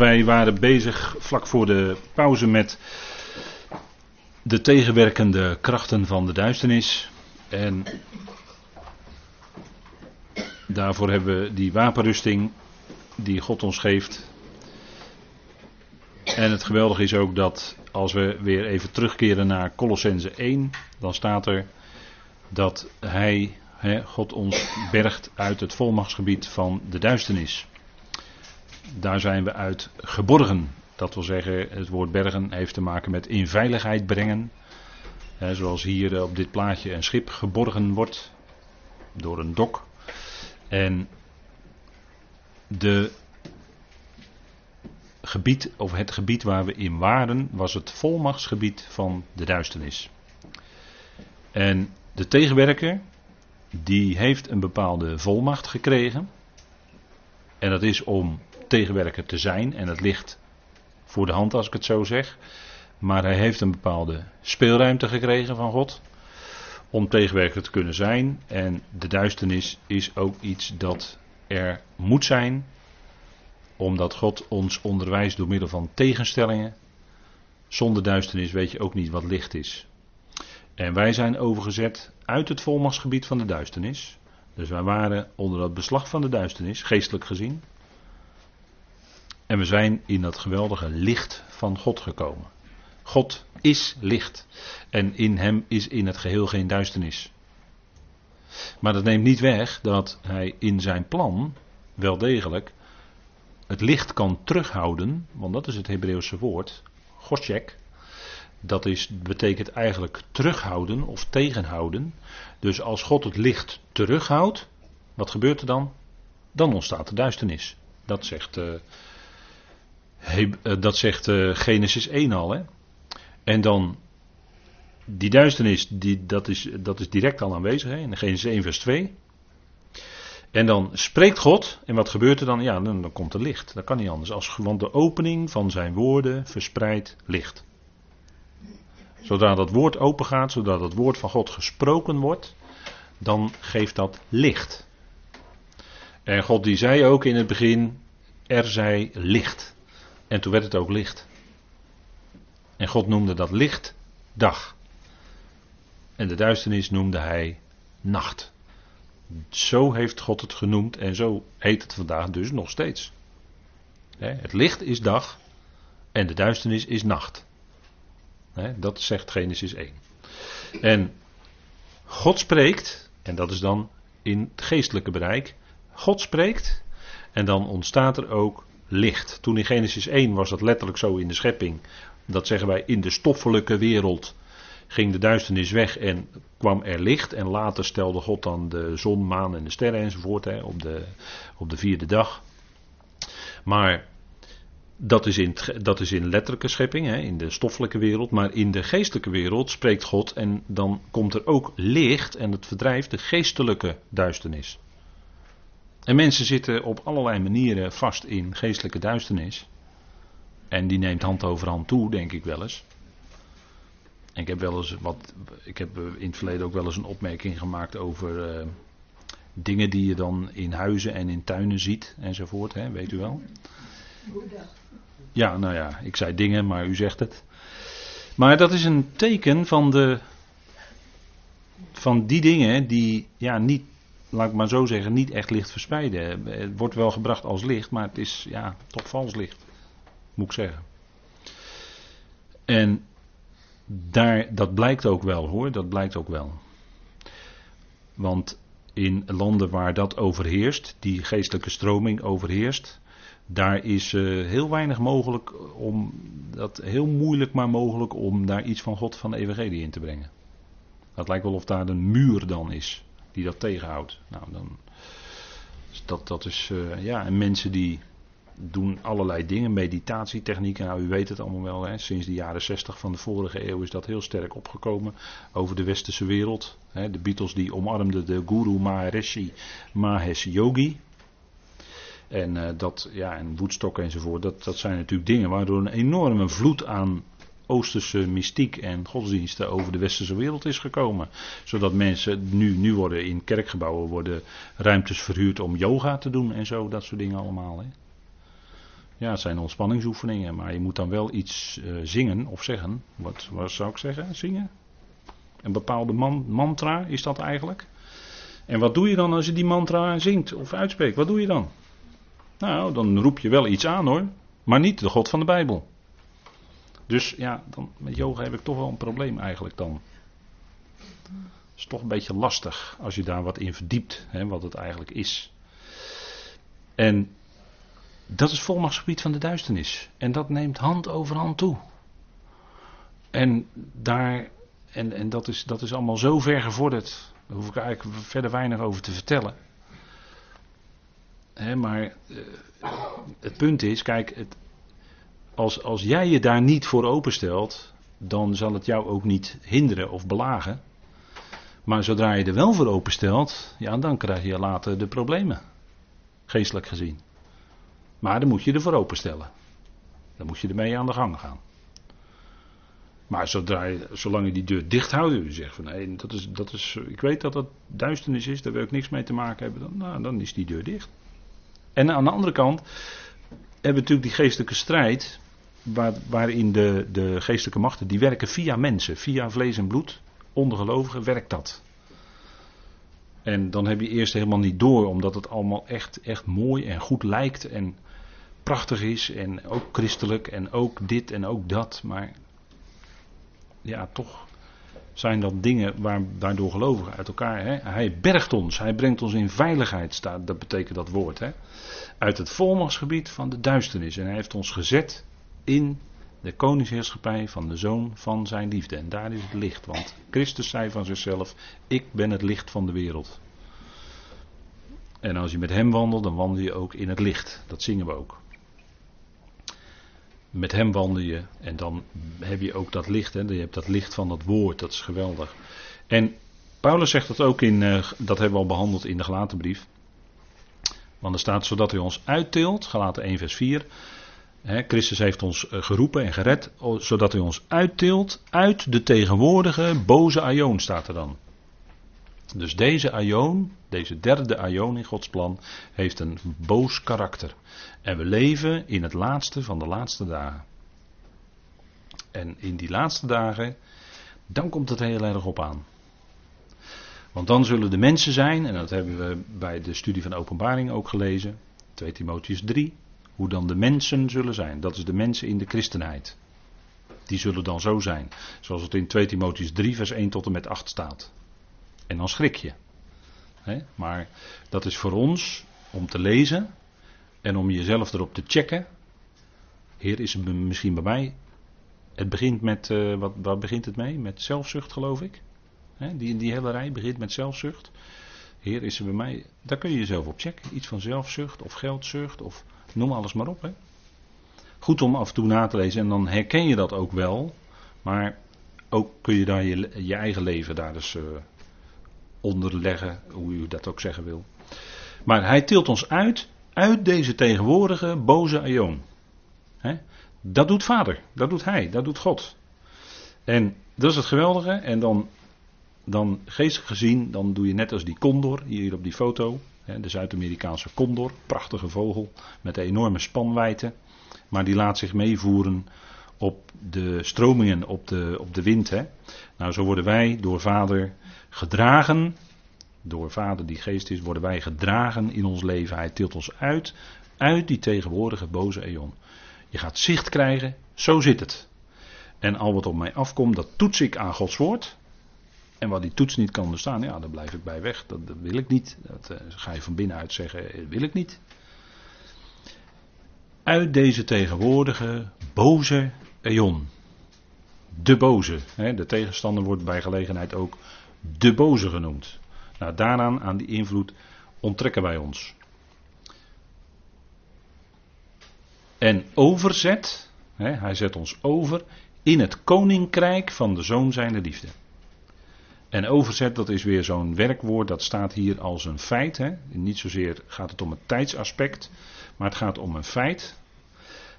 Wij waren bezig vlak voor de pauze met de tegenwerkende krachten van de duisternis. En daarvoor hebben we die wapenrusting die God ons geeft. En het geweldige is ook dat als we weer even terugkeren naar Colossense 1, dan staat er dat Hij, God ons bergt uit het volmachtsgebied van de duisternis daar zijn we uit geborgen. Dat wil zeggen, het woord bergen heeft te maken met in veiligheid brengen. zoals hier op dit plaatje een schip geborgen wordt door een dok. En de gebied, of het gebied waar we in waren, was het volmachtsgebied van de duisternis. En de tegenwerker, die heeft een bepaalde volmacht gekregen. En dat is om tegenwerker te zijn. En het ligt voor de hand als ik het zo zeg. Maar hij heeft een bepaalde speelruimte gekregen van God. Om tegenwerker te kunnen zijn. En de duisternis is ook iets dat er moet zijn. Omdat God ons onderwijst door middel van tegenstellingen. Zonder duisternis weet je ook niet wat licht is. En wij zijn overgezet uit het volmachtsgebied van de duisternis. Dus wij waren onder het beslag van de duisternis, geestelijk gezien. En we zijn in dat geweldige licht van God gekomen. God is licht. En in hem is in het geheel geen duisternis. Maar dat neemt niet weg dat hij in zijn plan wel degelijk het licht kan terughouden. Want dat is het Hebreeuwse woord. Goshek. Dat is, betekent eigenlijk terughouden of tegenhouden. Dus als God het licht terughoudt, wat gebeurt er dan? Dan ontstaat de duisternis. Dat zegt uh, eh, dat zegt uh, Genesis 1 al. Hè? En dan die duisternis, die, dat, is, dat is direct al aanwezig hè? in Genesis 1 vers 2. En dan spreekt God, en wat gebeurt er dan? Ja, dan, dan komt er licht. Dat kan niet anders. Als, want de opening van zijn woorden verspreidt licht. Zodra dat woord open gaat, zodra dat woord van God gesproken wordt, dan geeft dat licht. En God die zei ook in het begin, er zij licht. En toen werd het ook licht. En God noemde dat licht dag. En de duisternis noemde hij nacht. Zo heeft God het genoemd en zo heet het vandaag dus nog steeds. Het licht is dag en de duisternis is nacht. Dat zegt Genesis 1. En God spreekt, en dat is dan in het geestelijke bereik. God spreekt en dan ontstaat er ook licht. Toen in Genesis 1 was dat letterlijk zo in de schepping. Dat zeggen wij in de stoffelijke wereld ging de duisternis weg en kwam er licht. En later stelde God dan de zon, maan en de sterren enzovoort hè, op, de, op de vierde dag. Maar dat is in, dat is in letterlijke schepping, hè, in de stoffelijke wereld. Maar in de geestelijke wereld spreekt God en dan komt er ook licht en het verdrijft de geestelijke duisternis. En mensen zitten op allerlei manieren vast in geestelijke duisternis. En die neemt hand over hand toe, denk ik wel eens. En ik heb wel eens wat. Ik heb in het verleden ook wel eens een opmerking gemaakt over uh, dingen die je dan in huizen en in tuinen ziet enzovoort, hè, weet u wel. Ja, nou ja, ik zei dingen, maar u zegt het. Maar dat is een teken van de. van die dingen die ja, niet laat ik maar zo zeggen, niet echt licht verspreiden. Het wordt wel gebracht als licht, maar het is ja, toch vals licht. Moet ik zeggen. En daar, dat blijkt ook wel hoor, dat blijkt ook wel. Want in landen waar dat overheerst, die geestelijke stroming overheerst, daar is uh, heel weinig mogelijk om, dat heel moeilijk maar mogelijk om daar iets van God van de evangelie in te brengen. Het lijkt wel of daar een muur dan is die dat tegenhoudt. Nou, dan, dat, dat is, uh, ja, en mensen die doen allerlei dingen, meditatietechnieken, nou u weet het allemaal wel, hè, sinds de jaren 60 van de vorige eeuw is dat heel sterk opgekomen over de westerse wereld. Hè, de Beatles die omarmden de Guru Maharishi Mahesh Yogi. En uh, dat, ja, en Woodstock enzovoort, dat, dat zijn natuurlijk dingen waardoor een enorme vloed aan Oosterse mystiek en godsdiensten over de westerse wereld is gekomen. Zodat mensen nu, nu worden in kerkgebouwen worden ruimtes verhuurd om yoga te doen en zo, dat soort dingen allemaal. Hè. Ja, het zijn ontspanningsoefeningen, maar je moet dan wel iets uh, zingen of zeggen. Wat, wat zou ik zeggen? Zingen? Een bepaalde man, mantra is dat eigenlijk. En wat doe je dan als je die mantra zingt of uitspreekt? Wat doe je dan? Nou, dan roep je wel iets aan hoor, maar niet de God van de Bijbel. Dus ja, dan, met yoga heb ik toch wel een probleem eigenlijk dan. Het is toch een beetje lastig als je daar wat in verdiept, hè, wat het eigenlijk is. En dat is volmachtsgebied van de duisternis. En dat neemt hand over hand toe. En, daar, en, en dat, is, dat is allemaal zo ver gevorderd. Daar hoef ik eigenlijk verder weinig over te vertellen. maar uh, het punt is, kijk, het, als, als jij je daar niet voor openstelt, dan zal het jou ook niet hinderen of belagen. Maar zodra je er wel voor openstelt, ja, dan krijg je later de problemen. Geestelijk gezien. Maar dan moet je er voor openstellen. Dan moet je ermee aan de gang gaan. Maar zodra je, zolang je die deur dicht houdt, je zegt van nee, dat is, dat is, ik weet dat dat duisternis is, daar wil ik niks mee te maken hebben, dan, nou, dan is die deur dicht. En aan de andere kant hebben we natuurlijk die geestelijke strijd, waar, waarin de, de geestelijke machten, die werken via mensen, via vlees en bloed, ondergelovigen werkt dat. En dan heb je eerst helemaal niet door, omdat het allemaal echt, echt mooi en goed lijkt en prachtig is en ook christelijk en ook dit en ook dat. Maar ja, toch zijn dat dingen waar, waardoor gelovigen uit elkaar. Hè? Hij bergt ons, hij brengt ons in veiligheid, staat, dat betekent dat woord. Hè? Uit het volmachtsgebied van de duisternis. En hij heeft ons gezet in de koningsheerschappij van de zoon van zijn liefde. En daar is het licht. Want Christus zei van zichzelf: Ik ben het licht van de wereld. En als je met hem wandelt, dan wandel je ook in het licht. Dat zingen we ook. Met hem wandel je en dan heb je ook dat licht. Hè? Je hebt dat licht van dat woord, dat is geweldig. En Paulus zegt dat ook in, uh, dat hebben we al behandeld in de gelatenbrief. Want er staat, zodat hij ons uitteelt, gelaten 1 vers 4. Christus heeft ons eh, geroepen en gered, zodat hij ons uitteelt uit de tegenwoordige boze aion, staat er dan. Dus deze aion, deze derde aion in Gods plan, heeft een boos karakter. En we leven in het laatste van de laatste dagen. En in die laatste dagen, dan komt het heel erg op aan. Want dan zullen de mensen zijn, en dat hebben we bij de studie van openbaring ook gelezen, 2 Timotheus 3, hoe dan de mensen zullen zijn. Dat is de mensen in de christenheid. Die zullen dan zo zijn. Zoals het in 2 Timotheus 3, vers 1 tot en met 8 staat. En dan schrik je. Maar dat is voor ons om te lezen en om jezelf erop te checken. Heer, is het misschien bij mij. Het begint met, uh, wat, waar begint het mee? Met zelfzucht, geloof ik. die, die hele rij begint met zelfzucht. Heer, is er bij mij. Daar kun je jezelf op checken. Iets van zelfzucht of geldzucht of noem alles maar op. Hè. Goed om af en toe na te lezen en dan herken je dat ook wel. Maar ook kun je daar je, eigen leven daar dus uh, onderleggen, hoe u dat ook zeggen wil. Maar hij tilt ons uit, uit deze tegenwoordige boze aion. Dat doet vader, dat doet hij, dat doet God. En dat is het geweldige. En dan, dan geestelijk gezien, dan doe je net als die condor hier op die foto. De Zuid-Amerikaanse condor, prachtige vogel met enorme spanwijte. Maar die laat zich meevoeren op de stromingen, op de, op de wind. Hè. Nou, zo worden wij door vader gedragen, door Vader die geest is, worden wij gedragen in ons leven. Hij tilt ons uit, uit die tegenwoordige boze eon. Je gaat zicht krijgen, zo zit het. En al wat op mij afkomt, dat toets ik aan Gods woord. En wat die toets niet kan onderstaan, ja, daar blijf ik bij weg. Dat, wil ik niet. Dat uh, ga je van binnenuit zeggen, eh, wil ik niet. Uit deze tegenwoordige boze eon. De boze. Hè, de tegenstander wordt bij gelegenheid ook de boze genoemd. Nou, daaraan, aan die invloed, onttrekken wij ons. En overzet, hè, hij zet ons over in het koninkrijk van de zoon zijner liefde. En overzet, dat is weer zo'n werkwoord, dat staat hier als een feit. Hè. Niet zozeer gaat het om het tijdsaspect, maar het gaat om een feit.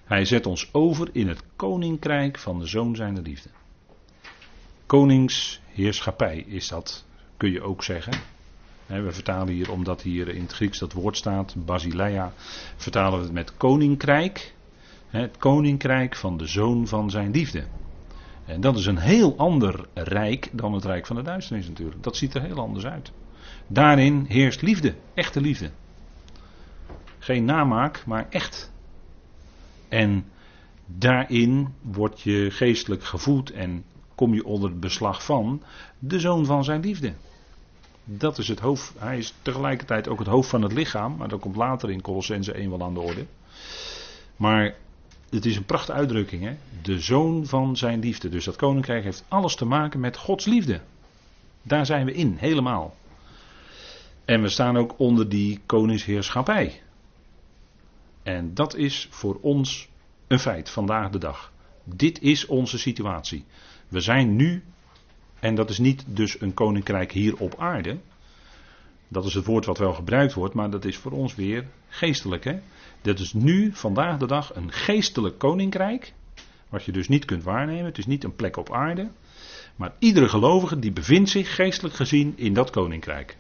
Hij zet ons over in het koninkrijk van de zoon zijner liefde. Koningsheerschappij is dat, kun je ook zeggen. We vertalen hier, omdat hier in het Grieks dat woord staat, basileia, vertalen we het met koninkrijk. Het koninkrijk van de zoon van zijn liefde. En dat is een heel ander rijk dan het rijk van de duisternis natuurlijk. Dat ziet er heel anders uit. Daarin heerst liefde, echte liefde. Geen namaak, maar echt. En daarin word je geestelijk gevoed en kom je onder het beslag van de zoon van zijn liefde. Dat is het hoofd. Hij is tegelijkertijd ook het hoofd van het lichaam, maar dat komt later in Colossense 1 wel aan de orde. Maar het is een prachtige uitdrukking, hè? De zoon van zijn liefde. Dus dat koninkrijk heeft alles te maken met Gods liefde. Daar zijn we in, helemaal. En we staan ook onder die koningsheerschappij. En dat is voor ons een feit vandaag de dag. Dit is onze situatie. We zijn nu, en dat is niet dus een koninkrijk hier op aarde. Dat is het woord wat wel gebruikt wordt, maar dat is voor ons weer geestelijk. Hè? Dit is nu, vandaag de dag, een geestelijk koninkrijk. Wat je dus niet kunt waarnemen. Het is niet een plek op aarde. Maar iedere gelovige die bevindt zich geestelijk gezien in dat koninkrijk.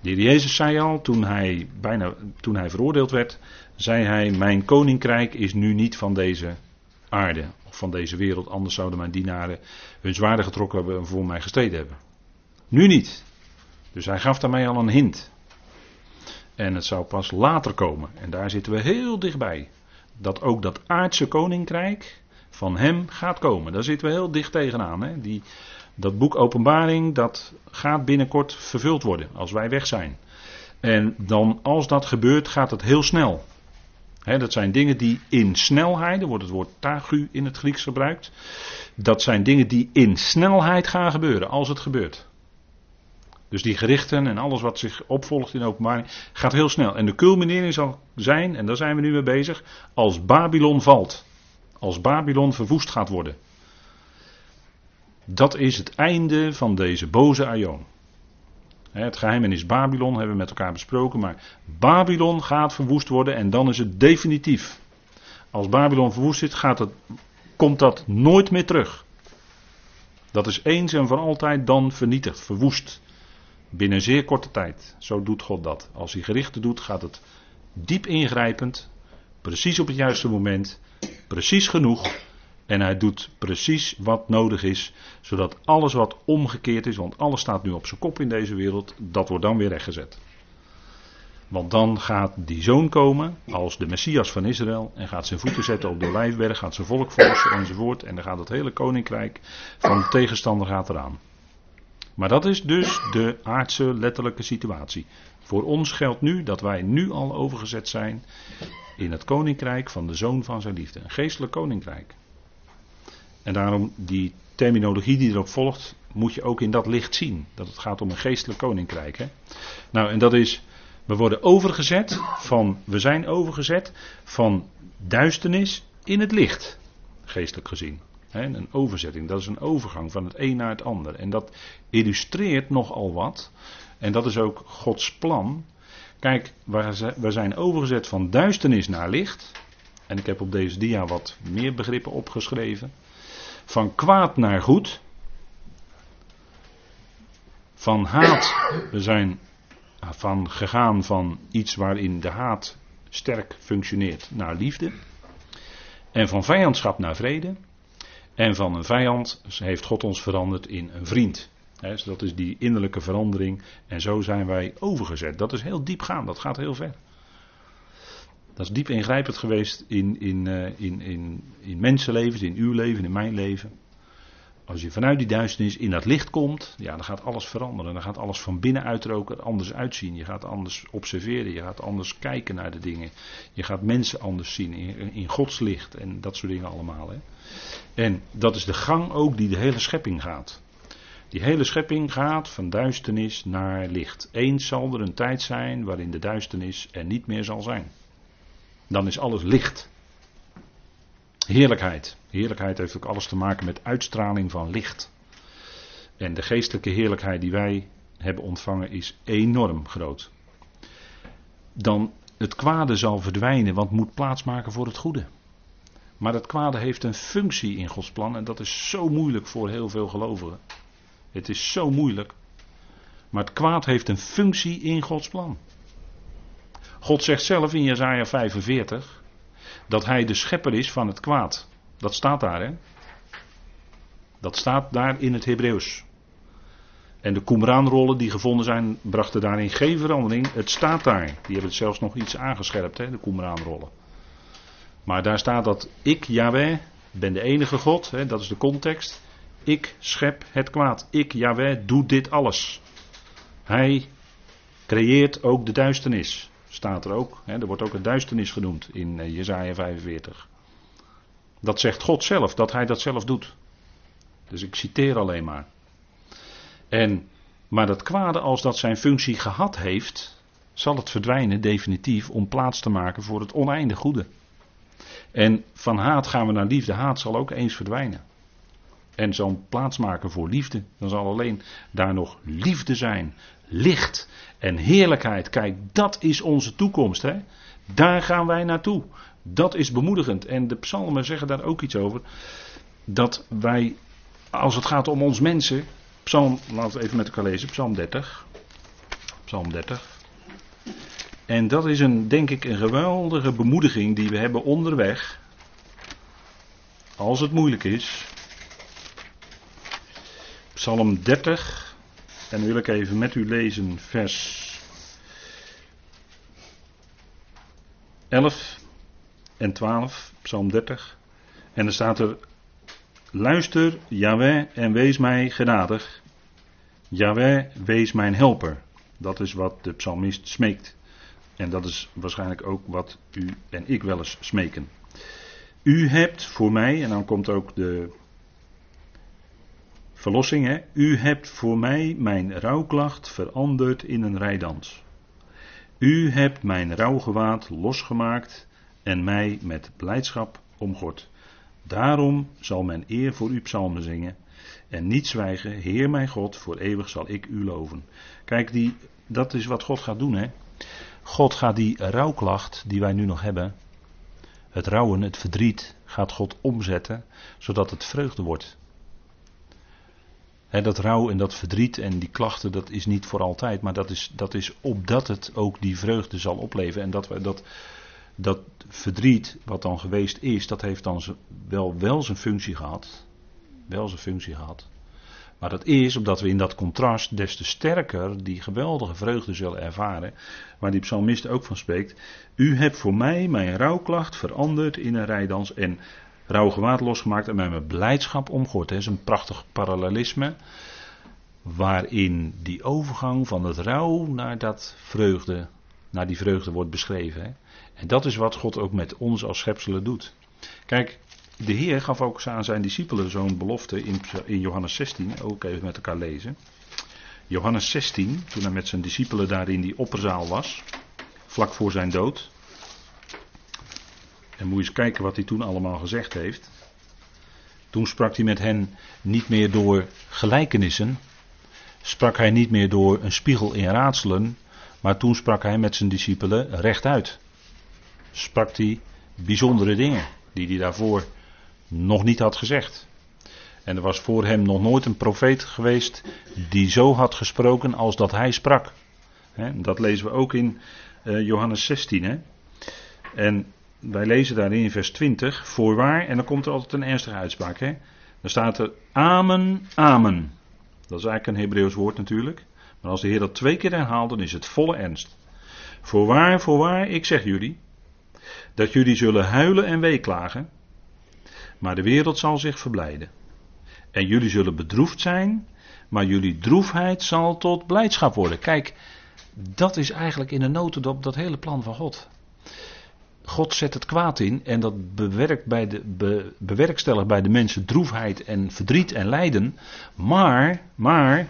De heer Jezus zei al, toen hij, bijna, toen hij veroordeeld werd, zei hij, mijn koninkrijk is nu niet van deze aarde, of van deze wereld, anders zouden mijn dienaren hun zwaarden getrokken hebben en voor mij gestreden hebben. Nu niet. Dus hij gaf daarmee al een hint. En het zou pas later komen, en daar zitten we heel dichtbij, dat ook dat aardse koninkrijk van hem gaat komen. Daar zitten we heel dicht tegenaan. Hè? Die, dat boek Openbaring, dat gaat binnenkort vervuld worden als wij weg zijn. En dan als dat gebeurt, gaat het heel snel. dat zijn dingen die in snelheid, er wordt het woord tagu in het Grieks gebruikt. Dat zijn dingen die in snelheid gaan gebeuren, als het gebeurt. Dus die gerichten en alles wat zich opvolgt in openbaring gaat heel snel. En de culminering zal zijn, en daar zijn we nu mee bezig, als Babylon valt. Als Babylon verwoest gaat worden. Dat is het einde van deze boze aion. Het is Babylon hebben we met elkaar besproken, maar Babylon gaat verwoest worden en dan is het definitief. Als Babylon verwoest is, gaat het, komt dat nooit meer terug. Dat is eens en voor altijd dan vernietigd, verwoest. Binnen zeer korte tijd. Zo doet God dat. Als hij gerichten doet, gaat het diep ingrijpend, precies op het juiste moment, precies genoeg en hij doet precies wat nodig is, zodat alles wat omgekeerd is, want alles staat nu op zijn kop in deze wereld, dat wordt dan weer rechtgezet. Want dan gaat die zoon komen als de Messias van Israël en gaat zijn voeten zetten op de Olijfberg, gaat zijn volk volgen enzovoort. En dan gaat het hele koninkrijk van de tegenstander gaat eraan. Maar dat is dus de aardse letterlijke situatie. Voor ons geldt nu dat wij nu al overgezet zijn in het koninkrijk van de zoon van zijn liefde. Een geestelijk koninkrijk. En daarom die terminologie die erop volgt, moet je ook in dat licht zien. Dat het gaat om een geestelijk koninkrijk. Hè? Nou, en dat is, we worden overgezet van, we zijn overgezet van duisternis in het licht. Geestelijk gezien. Een overzetting, dat is een overgang van het een naar het ander. En dat illustreert nogal wat. En dat is ook Gods plan. Kijk, we zijn overgezet van duisternis naar licht. En ik heb op deze dia wat meer begrippen opgeschreven. Van kwaad naar goed. Van haat, we zijn van gegaan van iets waarin de haat sterk functioneert naar liefde. En van vijandschap naar vrede. En van een vijand heeft God ons veranderd in een vriend. dus dat is die innerlijke verandering. En zo zijn wij overgezet. Dat is heel diepgaand, dat gaat heel ver. Dat is diep ingrijpend geweest in, in, uh, in, in, in mensenlevens, in uw leven, in mijn leven. Als je vanuit die duisternis in dat licht komt, ja, dan gaat alles veranderen. Dan gaat alles van binnenuit er ook anders uitzien. Je gaat anders observeren, je gaat anders kijken naar de dingen. Je gaat mensen anders zien in, in Gods licht en dat soort dingen allemaal. Hè. En dat is de gang ook die de hele schepping gaat. Die hele schepping gaat van duisternis naar licht. Eens zal er een tijd zijn waarin de duisternis er niet meer zal zijn. Dan is alles licht. Heerlijkheid. Heerlijkheid heeft ook alles te maken met uitstraling van licht. En de geestelijke heerlijkheid die wij hebben ontvangen is enorm groot. Dan het kwade zal verdwijnen, want moet plaatsmaken voor het goede. Maar het kwade heeft een functie in Gods plan en dat is zo moeilijk voor heel veel gelovigen. Het is zo moeilijk. Maar het kwaad heeft een functie in Gods plan. God zegt zelf in Jesaja 45 dat hij de schepper is van het kwaad. Dat staat daar, hè? Dat staat daar in het Hebreeuws. En de Qumran-rollen die gevonden zijn, brachten daarin geen verandering. Het staat daar. Die hebben het zelfs nog iets aangescherpt, hè, de Qumran-rollen. Maar daar staat dat ik, Yahweh, ben de enige God. Hè, dat is de context. Ik schep het kwaad. Ik, Yahweh, doe dit alles. Hij creëert ook de duisternis. Staat er ook. Hè, er wordt ook een duisternis genoemd in uh, Jezaja 45. Dat zegt God zelf, dat hij dat zelf doet. Dus ik citeer alleen maar. En, maar dat kwade, als dat zijn functie gehad heeft, zal het verdwijnen definitief om plaats te maken voor het oneindig goede. En van haat gaan we naar liefde. Haat zal ook eens verdwijnen. En zal plaats maken voor liefde. Dan zal alleen daar nog liefde zijn. Licht en heerlijkheid. Kijk, dat is onze toekomst. Hè? Daar gaan wij naartoe. Dat is bemoedigend. En de psalmen zeggen daar ook iets over. Dat wij, als het gaat om ons mensen. Psalm, laten we even met elkaar lezen. Psalm 30. Psalm 30. En dat is een, denk ik, een geweldige bemoediging die we hebben onderweg. Als het moeilijk is. Psalm 30. En wil ik even met u lezen vers 11 en 12. Psalm 30. En dan staat er. Luister, Yahweh, en wees mij genadig. Yahweh, wees mijn helper. Dat is wat de psalmist smeekt. En dat is waarschijnlijk ook wat u en ik wel eens smeken. U hebt voor mij, en dan komt ook de verlossing, hè? u hebt voor mij mijn rouwklacht veranderd in een rijdans. U hebt mijn rouwgewaad losgemaakt en mij met blijdschap omgord. Daarom zal men eer voor u psalmen zingen en niet zwijgen. Heer mijn God, voor eeuwig zal ik u loven. Kijk, die, dat is wat God gaat doen, hè? God gaat die rouwklacht die wij nu nog hebben, het rouwen, het verdriet, gaat God omzetten, zodat het vreugde wordt. dat rouw en dat verdriet en die klachten, dat is niet voor altijd, maar dat is, dat is opdat het ook die vreugde zal opleveren. En dat, dat, dat verdriet, wat dan geweest is, dat heeft dan wel, wel zijn functie gehad. Wel zijn functie gehad. Maar dat is omdat we in dat contrast des te sterker die geweldige vreugde zullen ervaren, waar die psalmist ook van spreekt. U hebt voor mij mijn rouwklacht veranderd in een rijdans en rouw gewaad losgemaakt en mij met blijdschap omgord. Dat is een prachtig parallelisme, waarin die overgang van het rouw naar dat vreugde, naar die vreugde wordt beschreven. En dat is wat God ook met ons als schepselen doet. Kijk, de Heer gaf ook aan zijn discipelen zo'n belofte in, Johannes 16, ook even met elkaar lezen. Johannes 16, toen hij met zijn discipelen daar in die opperzaal was, vlak voor zijn dood. En moet je eens kijken wat hij toen allemaal gezegd heeft. Toen sprak hij met hen niet meer door gelijkenissen, sprak hij niet meer door een spiegel in raadselen, maar toen sprak hij met zijn discipelen rechtuit. Sprak hij bijzondere dingen die hij daarvoor nog niet had gezegd. En er was voor hem nog nooit een profeet geweest die zo had gesproken als dat hij sprak. dat lezen we ook in uh, Johannes 16. He. En wij lezen daarin in vers 20, voorwaar, en dan komt er altijd een ernstige uitspraak. He. Dan staat er amen, amen. Dat is eigenlijk een Hebreeuws woord natuurlijk. Maar als de Heer dat twee keer herhaalt, dan is het volle ernst. Voorwaar, voorwaar, ik zeg jullie, dat jullie zullen huilen en weeklagen, maar de wereld zal zich verblijden. En jullie zullen bedroefd zijn, maar jullie droefheid zal tot blijdschap worden. Kijk, dat is eigenlijk in een notendop dat hele plan van God. God zet het kwaad in en dat bewerkt bij de, be, bewerkstelligt bij de mensen droefheid en verdriet en lijden. Maar, maar,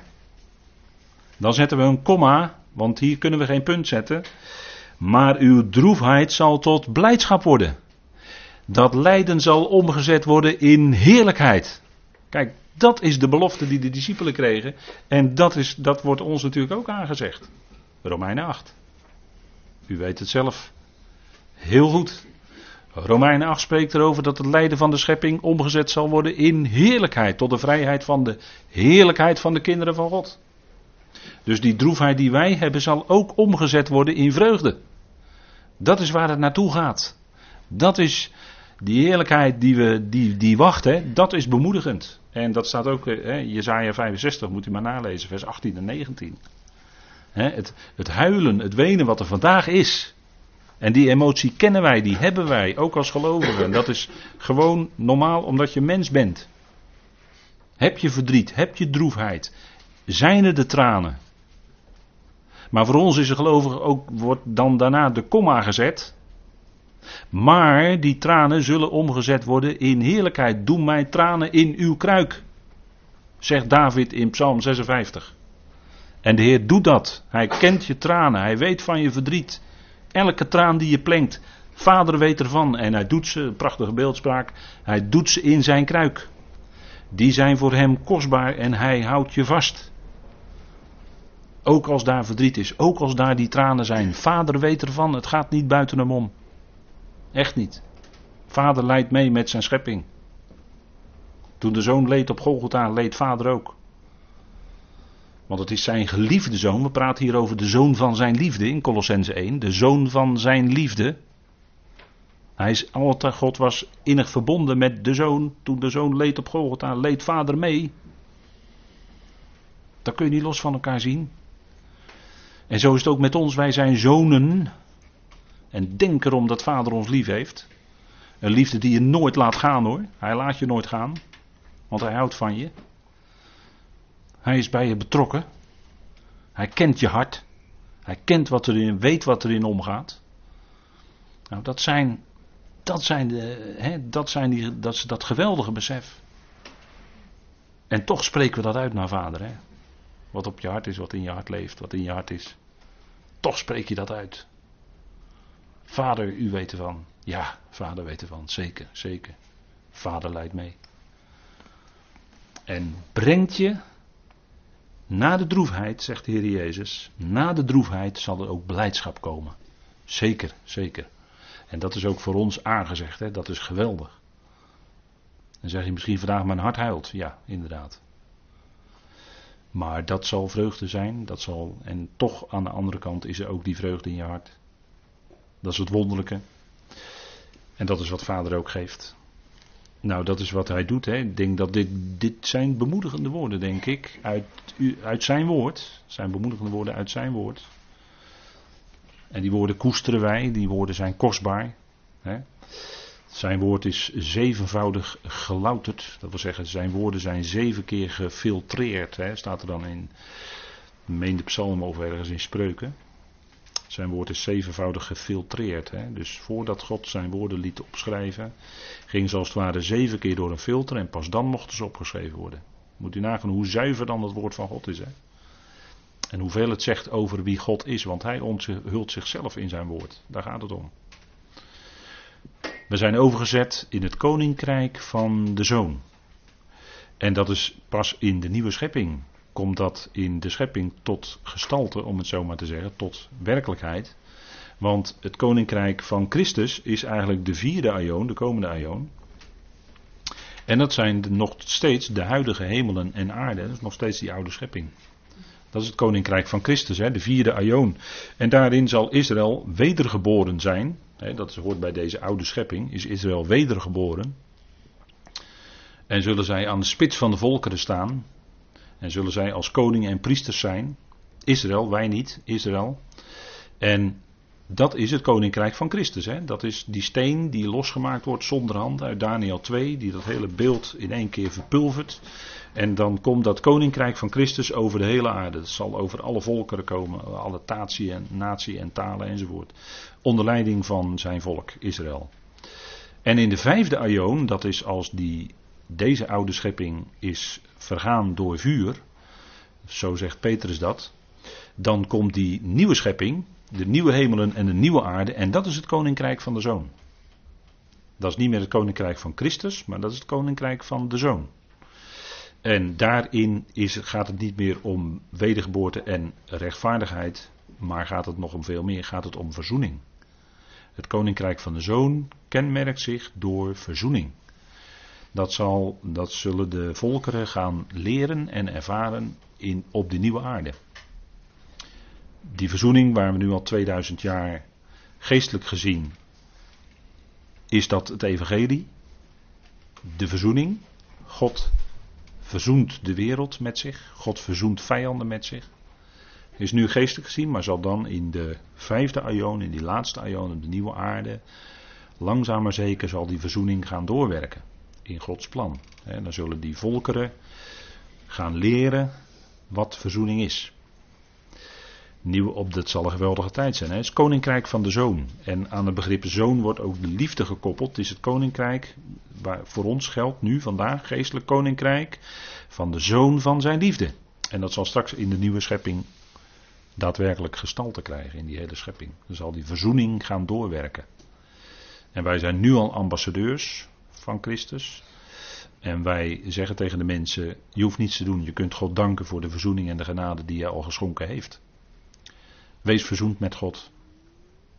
dan zetten we een komma, want hier kunnen we geen punt zetten. Maar uw droefheid zal tot blijdschap worden. Dat lijden zal omgezet worden in heerlijkheid. Kijk, dat is de belofte die de discipelen kregen. En dat, is, dat wordt ons natuurlijk ook aangezegd. Romeinen 8. U weet het zelf. Heel goed. Romeinen 8 spreekt erover dat het lijden van de schepping omgezet zal worden in heerlijkheid. Tot de vrijheid van de heerlijkheid van de kinderen van God. Dus die droefheid die wij hebben zal ook omgezet worden in vreugde. Dat is waar het naartoe gaat. Dat is die heerlijkheid die, we, die, die wacht, dat is bemoedigend. En dat staat ook, hè, Jezaja 65, moet u maar nalezen, vers 18 en 19. Hè, het, het huilen, het wenen wat er vandaag is. En die emotie kennen wij, die hebben wij, ook als gelovigen. En dat is gewoon normaal omdat je mens bent. Heb je verdriet, heb je droefheid, zijn er de tranen. Maar voor ons is er gelovig ook, wordt dan daarna de komma gezet. Maar die tranen zullen omgezet worden in heerlijkheid. Doe mij tranen in uw kruik. Zegt David in Psalm 56. En de Heer doet dat. Hij kent je tranen. Hij weet van je verdriet. Elke traan die je plenkt. Vader weet ervan. En hij doet ze, prachtige beeldspraak. Hij doet ze in zijn kruik. Die zijn voor hem kostbaar en hij houdt je vast. Ook als daar verdriet is, ook als daar die tranen zijn. Vader weet ervan, het gaat niet buiten hem om. Echt niet. Vader leidt mee met zijn schepping. Toen de zoon leed op Golgotha, leed vader ook. Want het is zijn geliefde zoon. We praten hier over de zoon van zijn liefde in Colossense 1. De zoon van zijn liefde. Hij is altijd, God was innig verbonden met de zoon. Toen de zoon leed op Golgotha, leed vader mee. Dat kun je niet los van elkaar zien. En zo is het ook met ons. Wij zijn zonen. En denk erom dat vader ons lief heeft. Een liefde die je nooit laat gaan hoor. Hij laat je nooit gaan. Want hij houdt van je. Hij is bij je betrokken. Hij kent je hart. Hij kent wat erin, weet wat erin omgaat. Nou, dat zijn, dat zijn, de, hè, dat, zijn die, dat, dat geweldige besef. En toch spreken we dat uit naar vader. Hè? Wat op je hart is, wat in je hart leeft, wat in je hart is. Toch spreek je dat uit. Vader, u weet ervan. Ja, vader weet ervan. Zeker, zeker. Vader leidt mee. En brengt je na de droefheid, zegt de Heer Jezus, na de droefheid zal er ook blijdschap komen. Zeker, zeker. En dat is ook voor ons aangezegd, hè? dat is geweldig. Dan zeg je misschien vandaag mijn hart huilt. Ja, inderdaad. Maar dat zal vreugde zijn, dat zal, en toch aan de andere kant is er ook die vreugde in je hart. Dat is het wonderlijke. En dat is wat vader ook geeft. Nou, dat is wat hij doet. Hè. Ik denk dat dit, dit zijn bemoedigende woorden, denk ik, uit, uit zijn woord. Zijn bemoedigende woorden uit zijn woord. En die woorden koesteren wij, die woorden zijn kostbaar. Hè. Zijn woord is zevenvoudig gelouterd. Dat wil zeggen, zijn woorden zijn zeven keer gefiltreerd. Hè. Staat er dan in, meen de psalm over ergens in spreuken. Zijn woord is zevenvoudig gefiltreerd. Hè? Dus voordat God zijn woorden liet opschrijven, ging ze als het ware zeven keer door een filter en pas dan mochten ze opgeschreven worden. Moet u nagaan hoe zuiver dan het woord van God is. Hè? En hoeveel het zegt over wie God is, want hij onthult zichzelf in zijn woord. Daar gaat het om. We zijn overgezet in het koninkrijk van de zoon. En dat is pas in de nieuwe schepping komt dat in de schepping tot gestalte, om het zo maar te zeggen, tot werkelijkheid. Want het koninkrijk van Christus is eigenlijk de vierde aion, de komende aion. En dat zijn nog steeds de huidige hemelen en aarde. Dat is nog steeds die oude schepping. Dat is het koninkrijk van Christus, hè, de vierde aion. En daarin zal Israël wedergeboren zijn. Dat hoort bij deze oude schepping. Is Israël wedergeboren. En zullen zij aan de spits van de volkeren staan. En zullen zij als koning en priesters zijn. Israël, wij niet, Israël. En dat is het koninkrijk van Christus. Dat is die steen die losgemaakt wordt zonder hand uit Daniel 2, die dat hele beeld in één keer verpulvert. En dan komt dat koninkrijk van Christus over de hele aarde. Dat zal over alle volkeren komen, alle tatie en natie en talen enzovoort. Onder leiding van zijn volk, Israël. En in de vijfde aion, dat is als die, deze oude schepping is vergaan door vuur, zo zegt Petrus dat, dan komt die nieuwe schepping, de nieuwe hemelen en de nieuwe aarde, en dat is het koninkrijk van de zoon. Dat is niet meer het koninkrijk van Christus, maar dat is het koninkrijk van de zoon. En daarin is, gaat het niet meer om wedergeboorte en rechtvaardigheid, maar gaat het nog om veel meer, gaat het om verzoening. Het koninkrijk van de zoon kenmerkt zich door verzoening. Dat, zal, dat zullen de volkeren gaan leren en ervaren in, op de nieuwe aarde. Die verzoening waar we nu al 2000 jaar geestelijk gezien is dat het evangelie, de verzoening. God verzoent de wereld met zich. God verzoent vijanden met zich. Is nu geestelijk gezien, maar zal dan in de vijfde aion, in die laatste aion, de nieuwe aarde, langzaam maar zeker zal die verzoening gaan doorwerken. In Gods plan. Dan zullen die volkeren gaan leren wat verzoening is. Nieuw op, dat zal een geweldige tijd zijn. Hè? Het is koninkrijk van de zoon. En aan het begrip zoon wordt ook de liefde gekoppeld. Het is het koninkrijk, waar voor ons geldt nu vandaag, geestelijk koninkrijk, van de zoon van zijn liefde. En dat zal straks in de nieuwe schepping daadwerkelijk gestalte krijgen in die hele schepping. Dan zal die verzoening gaan doorwerken. En wij zijn nu al ambassadeurs van Christus. En wij zeggen tegen de mensen: je hoeft niets te doen, je kunt God danken voor de verzoening en de genade die hij al geschonken heeft. Wees verzoend met God.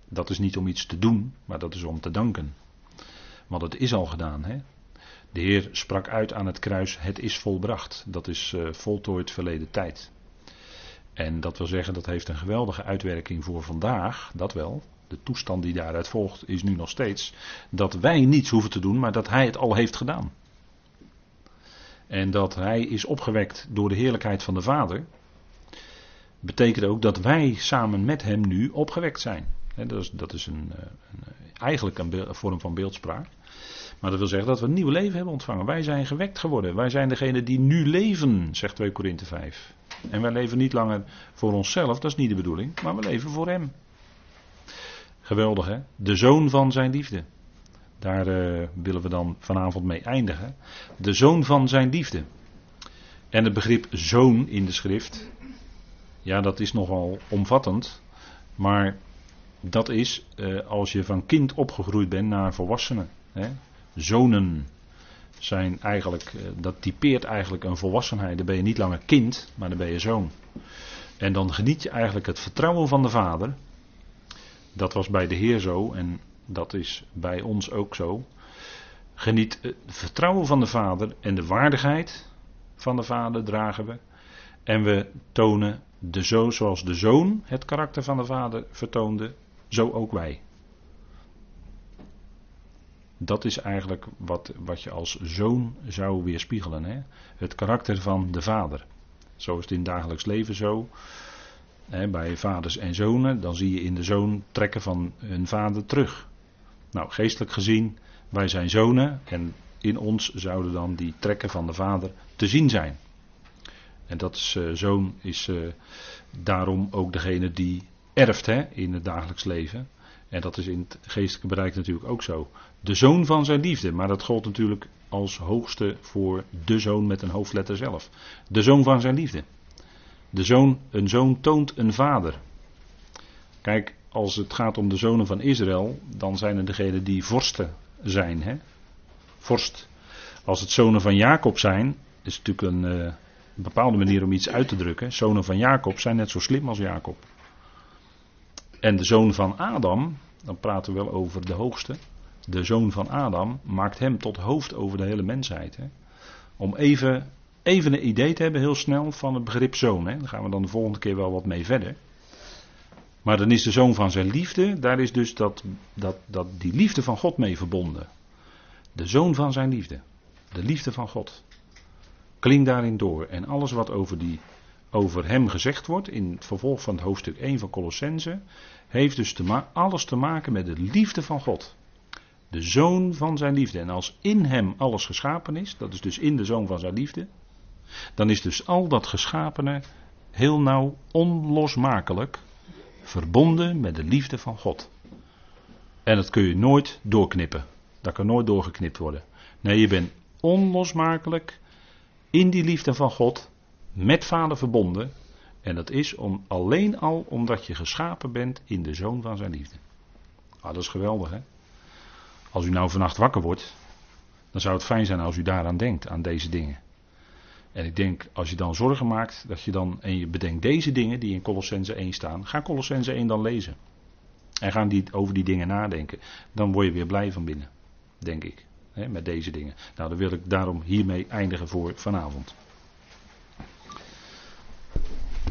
Dat is niet om iets te doen, maar dat is om te danken. Want het is al gedaan. Hè? De Heer sprak uit aan het kruis: Het is volbracht. Dat is uh, voltooid verleden tijd. En dat wil zeggen, dat heeft een geweldige uitwerking voor vandaag, dat wel. De toestand die daaruit volgt is nu nog steeds dat wij niets hoeven te doen, maar dat Hij het al heeft gedaan. En dat Hij is opgewekt door de heerlijkheid van de Vader betekent ook dat wij samen met hem nu opgewekt zijn. dat is, dat is een, eh, een, eigenlijk een, vorm van beeldspraak. Maar dat wil zeggen dat we een nieuw leven hebben ontvangen. Wij zijn gewekt geworden. Wij zijn degene die nu leven, zegt 2 Korinthe 5. En wij leven niet langer voor onszelf, dat is niet de bedoeling, maar we leven voor Hem. Geweldig hè? De zoon van zijn liefde. Daar uh, willen we dan vanavond mee eindigen. De zoon van zijn liefde. En het begrip zoon in de schrift, ja, dat is nogal omvattend. Maar dat is uh, als je van kind opgegroeid bent naar volwassenen. Hè? Zonen zijn eigenlijk, uh, dat typeert eigenlijk een volwassenheid. Dan ben je niet langer kind, maar dan ben je zoon. En dan geniet je eigenlijk het vertrouwen van de vader. Dat was bij de Heer zo en dat is bij ons ook zo. Geniet het vertrouwen van de vader en de waardigheid van de vader dragen we. En we tonen de zoon, zoals de zoon het karakter van de vader vertoonde, zo ook wij. Dat is eigenlijk wat, wat je als zoon zou weerspiegelen. Hè? Het karakter van de vader. Zo is het in het dagelijks leven zo. Hè, bij vaders en zonen, dan zie je in de zoon trekken van hun vader terug. Nou, geestelijk gezien, wij zijn zonen en in ons zouden dan die trekken van de vader te zien zijn. En dat is, uh, zoon is uh, daarom ook degene die erft hè, in het dagelijks leven. En dat is in het geestelijke bereik natuurlijk ook zo. De zoon van zijn liefde, maar dat gold natuurlijk als hoogste voor de zoon met een hoofdletter zelf. De zoon van zijn liefde. De zoon, een zoon toont een vader. Kijk, als het gaat om de zonen van Israël, dan zijn er degenen die vorsten zijn. Hè? Vorst. Als het zonen van Jacob zijn, is het natuurlijk een, een bepaalde manier om iets uit te drukken. Zonen van Jacob zijn net zo slim als Jacob. En de zoon van Adam, dan praten we wel over de hoogste. De zoon van Adam maakt hem tot hoofd over de hele mensheid. Hè. Om even, even een idee te hebben, heel snel, van het begrip zoon. Hè. Daar gaan we dan de volgende keer wel wat mee verder. Maar dan is de zoon van zijn liefde, daar is dus dat, dat, dat, die liefde van God mee verbonden. De zoon van zijn liefde. De liefde van God klinkt daarin door. En alles wat over, die, over hem gezegd wordt in het vervolg van het hoofdstuk 1 van Colossense, heeft dus te alles te maken met de liefde van God. De zoon van zijn liefde. En als in hem alles geschapen is, dat is dus in de zoon van zijn liefde, dan is dus al dat geschapene heel nauw onlosmakelijk verbonden met de liefde van God. En dat kun je nooit doorknippen. Dat kan nooit doorgeknipt worden. Nee, je bent onlosmakelijk in die liefde van God met Vader verbonden. En dat is om, alleen al omdat je geschapen bent in de zoon van zijn liefde. Ah, dat is geweldig hè. Als u nou vannacht wakker wordt, dan zou het fijn zijn als u daaraan denkt, aan deze dingen. En ik denk, als je dan zorgen maakt, dat je dan, en je bedenkt deze dingen die in Colossense 1 staan, ga Colossense 1 dan lezen. En ga die, over die dingen nadenken. Dan word je weer blij van binnen, denk ik met deze dingen. Nou, dan wil ik daarom hiermee eindigen voor vanavond.